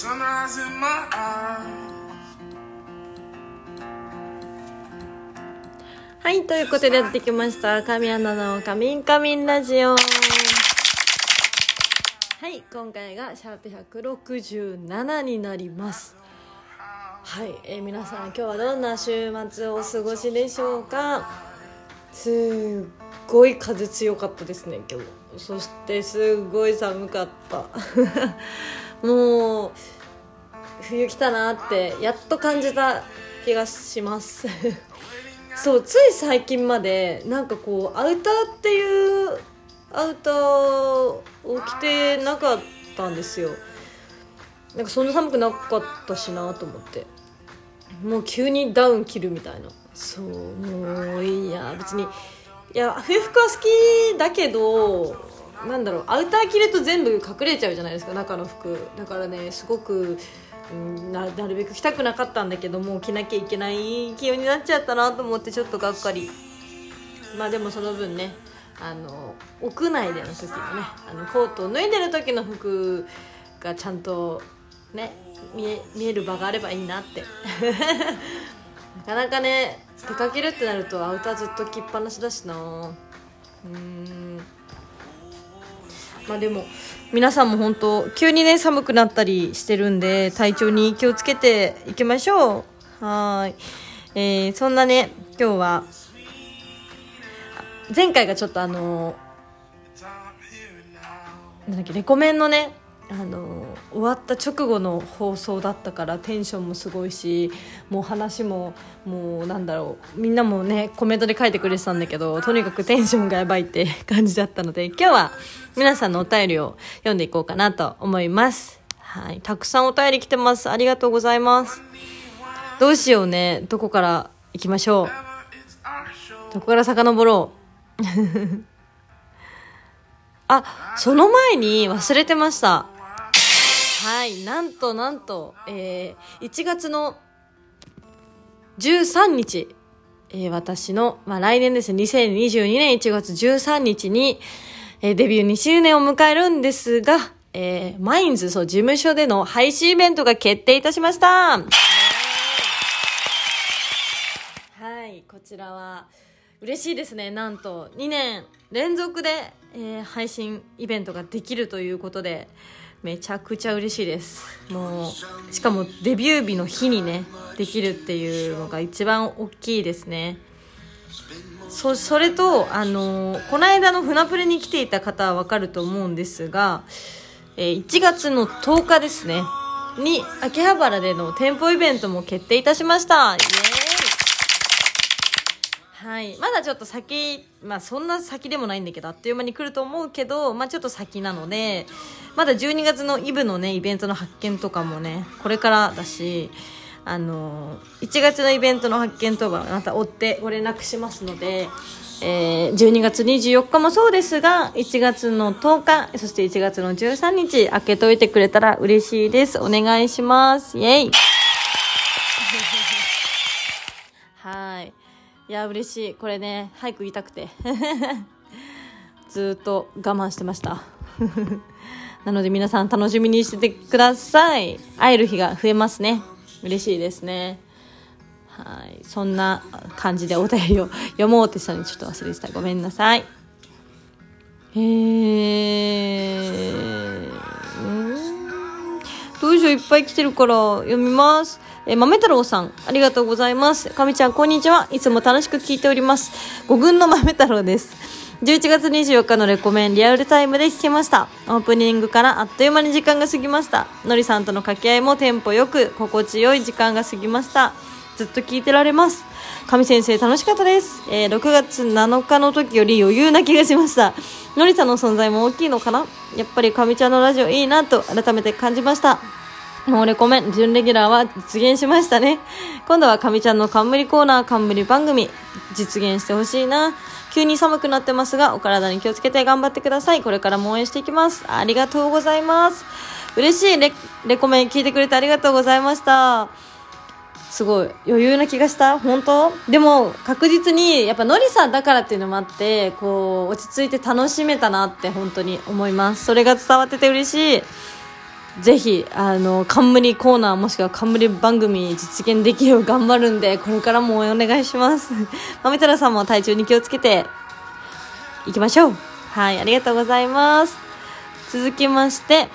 Sunrise in my eyes. はい、ということでやってきました。神アナのカミンカミンラジオ。はい、今回がシャープ167になります。はい、えー皆さん今日はどんな週末をお過ごしでしょうかすっごい風強かったですね、今日。そしてすっごい寒かった。もう、冬来たなってやっと感じた気がします。そうつい最近までなんかこうアウターっていうアウターを着てなかったんですよ。なんかそんな寒くなかったしなと思って。もう急にダウン着るみたいな。そうもういいや別に。いや冬服は好きだけどなんだろうアウター着ると全部隠れちゃうじゃないですか中の服。だからねすごくななるべく着たくなかったんだけどもう着なきゃいけない気温になっちゃったなと思ってちょっとがっかり。まあでもその分ねあの屋内での時のねあのコートを脱いでる時の服がちゃんとね見え見える場があればいいなって。なかなかね出かけるってなるとアウターずっと着っぱなしだしな。うん。まあでも皆さんも本当急にね寒くなったりしてるんで体調に気をつけていきましょう。はい、えー、そんなね今日は前回がちょっとあのーなんだっけレコメンのねあの終わった直後の放送だったからテンションもすごいしもう話ももうなんだろうみんなもねコメントで書いてくれてたんだけどとにかくテンションがやばいって感じだったので今日は皆さんのお便りを読んでいこうかなと思います。はい。たくさんお便り来てます。ありがとうございます。どうしようね。どこから行きましょう。どこから遡ろう。あその前に忘れてました。はいなんとなんと、えー1月の13日、えー私の、まあ、来年ですね2022年1月13日に、えーデビュー2周年を迎えるんですが、えーマインズそう事務所での配信イベントが決定いたしましたはい、こちらは嬉しいですね。なんと2年連続で、えー配信イベントができるということで、めちゃくちゃ嬉しいです。もう、しかもデビュー日の日にね、できるっていうのが一番大きいですね。そそれと、あのーこの間の船プレに来ていた方はわかると思うんですが、えー1月の10日ですね、に、秋葉原での店舗イベントも決定いたしました。イエーイはい、まだちょっと先、まあそんな先でもないんだけど、あっという間に来ると思うけど、まあちょっと先なので、まだ12月のイブのね、イベントの発見とかもね、これからだし、あのー、1月のイベントの発見とはまた追ってご連絡しますので、えー、12月24日もそうですが、1月の10日、そして1月の13日、開けといてくれたら嬉しいです。お願いします。イェイいや、嬉しい。これね、早く言いたくて。ずっと我慢してました。なので皆さん楽しみにしててください。会える日が増えますね。嬉しいですね。はい。そんな感じでお便りを読もうってしたのにちょっと忘れてた。ごめんなさい。えー、うーんどうしよういっぱい来てるから読みます。えー、豆太郎さん、ありがとうございます。かみちゃん、こんにちは。いつも楽しく聞いております。五軍の豆太郎です。11月24日のレコメンリアルタイムで聞けました。オープニングからあっという間に時間が過ぎました。のりさんとの掛け合いもテンポよく、心地よい時間が過ぎました。ずっと聞いてられます。神先生楽しかったです。えー6月7日の時より余裕な気がしました。のりさんの存在も大きいのかな？やっぱり神ちゃんのラジオいいなと改めて感じました。もうレコメン、準レギュラーは実現しましたね。今度は神ちゃんの冠コーナー、冠番組、実現してほしいな。急に寒くなってますが、お体に気をつけて頑張ってください。これからも応援していきます。ありがとうございます。嬉しいレレコメン聞いてくれてありがとうございました。すごい余裕な気がした本当？でも確実にやっぱのりさんだからっていうのもあってこう落ち着いて楽しめたなって本当に思いますそれが伝わってて嬉しいぜひあの冠コーナーもしくは冠番組実現できるよう 頑張るんでこれからもお願いします。豆太郎さんも体調に気をつけていきましょう。はいありがとうございます。続きまして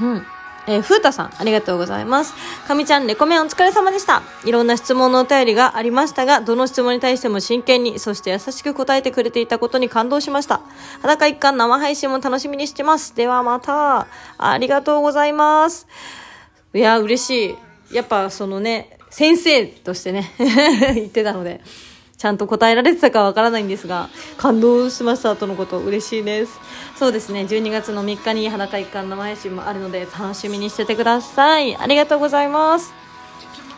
うん。えー、ふうたさん、ありがとうございます。かみちゃん、レコメンお疲れ様でした。いろんな質問のお便りがありましたが、どの質問に対しても真剣に、そして優しく答えてくれていたことに感動しました。裸一貫生配信も楽しみにしてます。ではまた。ありがとうございます。いや、嬉しい。やっぱそのね、先生としてね、言ってたので。ちゃんと答えられてたかわからないんですが、感動しましたとのこと嬉しいです。そうですね、12月の3日に裸一貫生配信もあるので楽しみにしててください。ありがとうございます。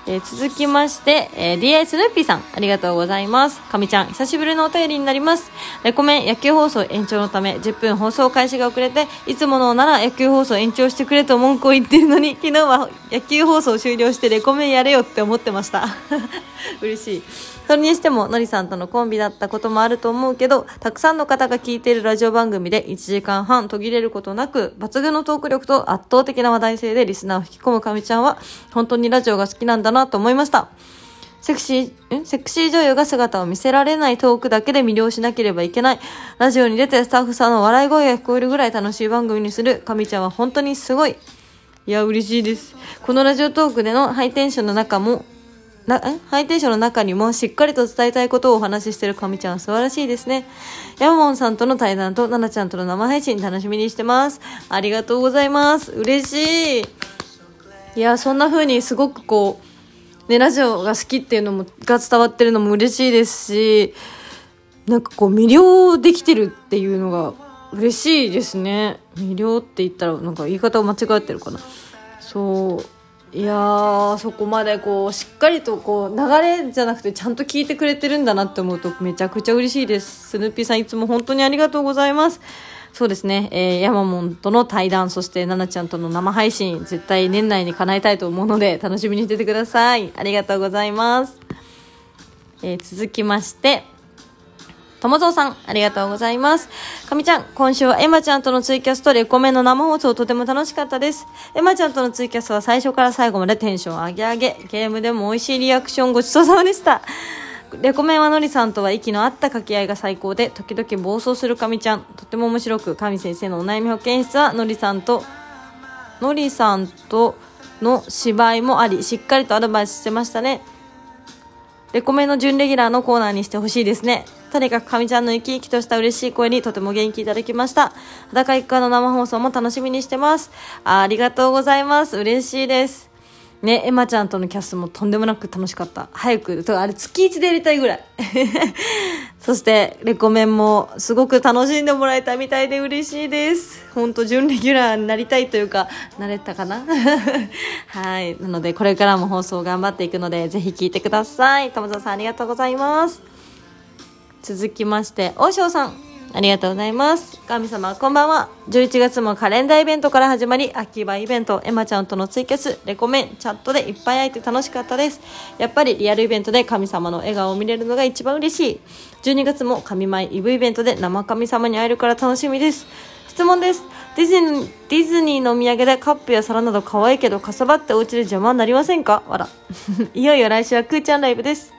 えー続きまして、えー DI スヌーピーさん、ありがとうございます。かみちゃん、久しぶりのお便りになります。レコメン野球放送延長のため、10分放送開始が遅れて、いつものなら野球放送延長してくれと文句を言ってるのに、昨日は野球放送終了してレコメンやれよって思ってました。嬉しい。それにしても、のりさんとのコンビだったこともあると思うけど、たくさんの方が聞いているラジオ番組で1時間半途切れることなく、抜群のトーク力と圧倒的な話題性でリスナーを引き込むかみちゃんは、本当にラジオが好きなんだなと思いました。セクシー、んセクシー女優が姿を見せられないトークだけで魅了しなければいけない。ラジオに出てスタッフさんの笑い声が聞こえるぐらい楽しい番組にするかみちゃんは本当にすごい。いや、嬉しいです。このラジオトークでのハイテンションの中も、なえ？ハイテンションの中にもしっかりと伝えたいことをお話ししてるかみちゃんは素晴らしいですね。ヤマモンさんとの対談とナナちゃんとの生配信楽しみにしてます。ありがとうございます。嬉しい。いや、そんな風にすごくこう、ね、ラジオが好きっていうのも、が伝わってるのも嬉しいですし、なんかこう魅了できてるっていうのが嬉しいですね。魅了って言ったらなんか言い方を間違ってるかな。そう。いやー、そこまでこう、しっかりとこう、流れじゃなくてちゃんと聞いてくれてるんだなって思うとめちゃくちゃ嬉しいです。スヌーピーさんいつも本当にありがとうございます。そうですね、えー、ヤマモンとの対談、そしてナナちゃんとの生配信、絶対年内に叶えたいと思うので、楽しみにしててください。ありがとうございます。えー続きまして、ともぞうさん、ありがとうございます。かみちゃん、今週はエマちゃんとのツイキャスとレコメンの生放送とても楽しかったです。エマちゃんとのツイキャスは最初から最後までテンション上げ上げ、ゲームでも美味しいリアクションごちそうさまでした。レコメンはのりさんとは息の合った掛け合いが最高で、時々暴走するかみちゃん。とても面白く、かみ先生のお悩み保健室はのりさんと、のりさんとの芝居もあり、しっかりとアドバイスしてましたね。レコメンの準レギュラーのコーナーにしてほしいですね。とにかくかみちゃんの生き生きとした嬉しい声にとても元気いただきました。裸一家の生放送も楽しみにしてます。あありがとうございます。嬉しいです。ね、エマちゃんとのキャストもとんでもなく楽しかった。早く、とあれ月1でやりたいぐらい。そして、レコメンもすごく楽しんでもらえたみたいで嬉しいです。ほんと、準レギュラーになりたいというか、なれたかな？はい。なので、これからも放送頑張っていくので、ぜひ聞いてください。友沢さんありがとうございます。続きまして、王将さん。ありがとうございます。神様、こんばんは。11月もカレンダーイベントから始まり、秋葉イベント、エマちゃんとのツイキャス、レコメン、チャットでいっぱい会えて楽しかったです。やっぱりリアルイベントで神様の笑顔を見れるのが一番嬉しい。12月も神舞イブイベントで生神様に会えるから楽しみです。質問です。ディズニー、ディズニーのお土産でカップや皿など可愛いけどかさばってお家で邪魔になりませんか？わら。いよいよ来週はクーちゃんライブです。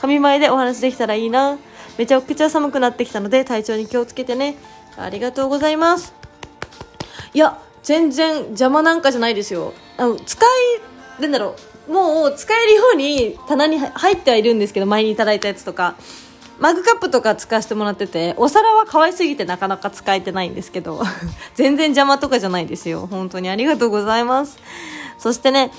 神前でお話できたらいいな。めちゃくちゃ寒くなってきたので体調に気をつけてね。ありがとうございます。いや、全然邪魔なんかじゃないですよ。あの、使い、なんだろう、もう使えるように棚に入ってはいるんですけど、前にいただいたやつとか。マグカップとか使わせてもらってて、お皿は可愛すぎてなかなか使えてないんですけど、全然邪魔とかじゃないですよ。本当にありがとうございます。そしてね、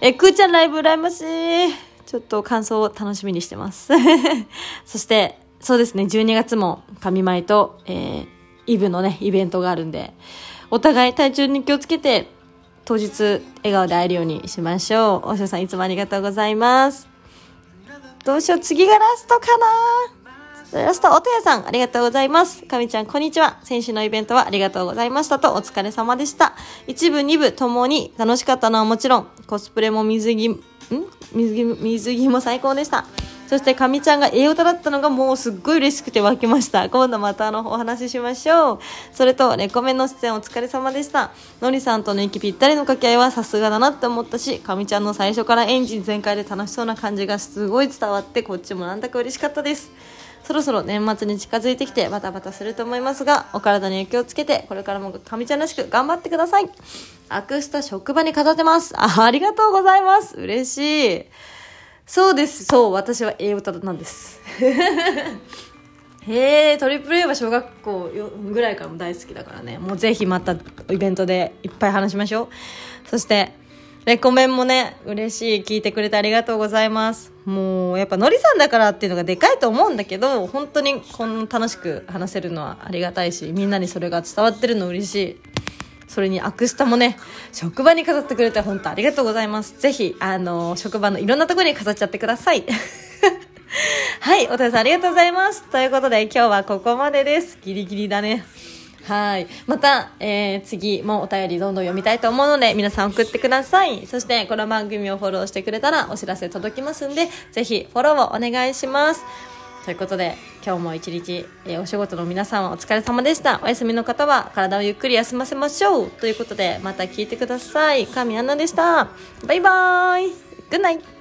え、くーちゃんライブ羨ましい。ちょっと感想を楽しみにしてます。そして、そうですね、12月も神舞と、えー、イブのね、イベントがあるんで、お互い体調に気をつけて、当日笑顔で会えるようにしましょう。おしょさんいつもありがとうございます。どうしよう、次がラストかなラスト、おとやさん、ありがとうございます。かみちゃん、こんにちは。先週のイベントはありがとうございましたと、お疲れ様でした。一部、二部ともに楽しかったのはもちろん、コスプレも水着、ん？水着、水着も最高でした。そしてかみちゃんが栄養歌だったのがもうすっごい嬉しくて湧きました。今度またあのお話ししましょう。それとレコメンの出演お疲れ様でした。のりさんとの息ぴったりの掛け合いはさすがだなって思ったしかみちゃんの最初からエンジン全開で楽しそうな感じがすごい伝わってこっちもなんだか嬉しかったです。そろそろ年末に近づいてきてバタバタすると思いますがお体に気をつけてこれからもかみちゃんらしく頑張ってください。アクスタ職場に飾ってます。あありがとうございます。嬉しい。そうです。そう私は栄養歌なんです。へえトリプル A は小学校ぐらいからも大好きだからね。もうぜひまたイベントでいっぱい話しましょう。そしてレコメンもね、嬉しい。聞いてくれてありがとうございます。もう、やっぱのりさんだからっていうのがでかいと思うんだけど、本当にこんな楽しく話せるのはありがたいし、みんなにそれが伝わってるの嬉しい。それにアクスタもね、職場に飾ってくれて本当ありがとうございます。ぜひ、あの、職場のいろんなところに飾っちゃってください。はい、お父さんありがとうございます。ということで今日はここまでです。ギリギリだね。はい。また、えー、次もお便りどんどん読みたいと思うので、皆さん送ってください。そして、この番組をフォローしてくれたらお知らせ届きますんで、ぜひフォローをお願いします。ということで、今日も一日、えー、お仕事の皆さんはお疲れ様でした。お休みの方は体をゆっくり休ませましょう。ということで、また聞いてください。神アンナでした。バイバーイ。グッナイ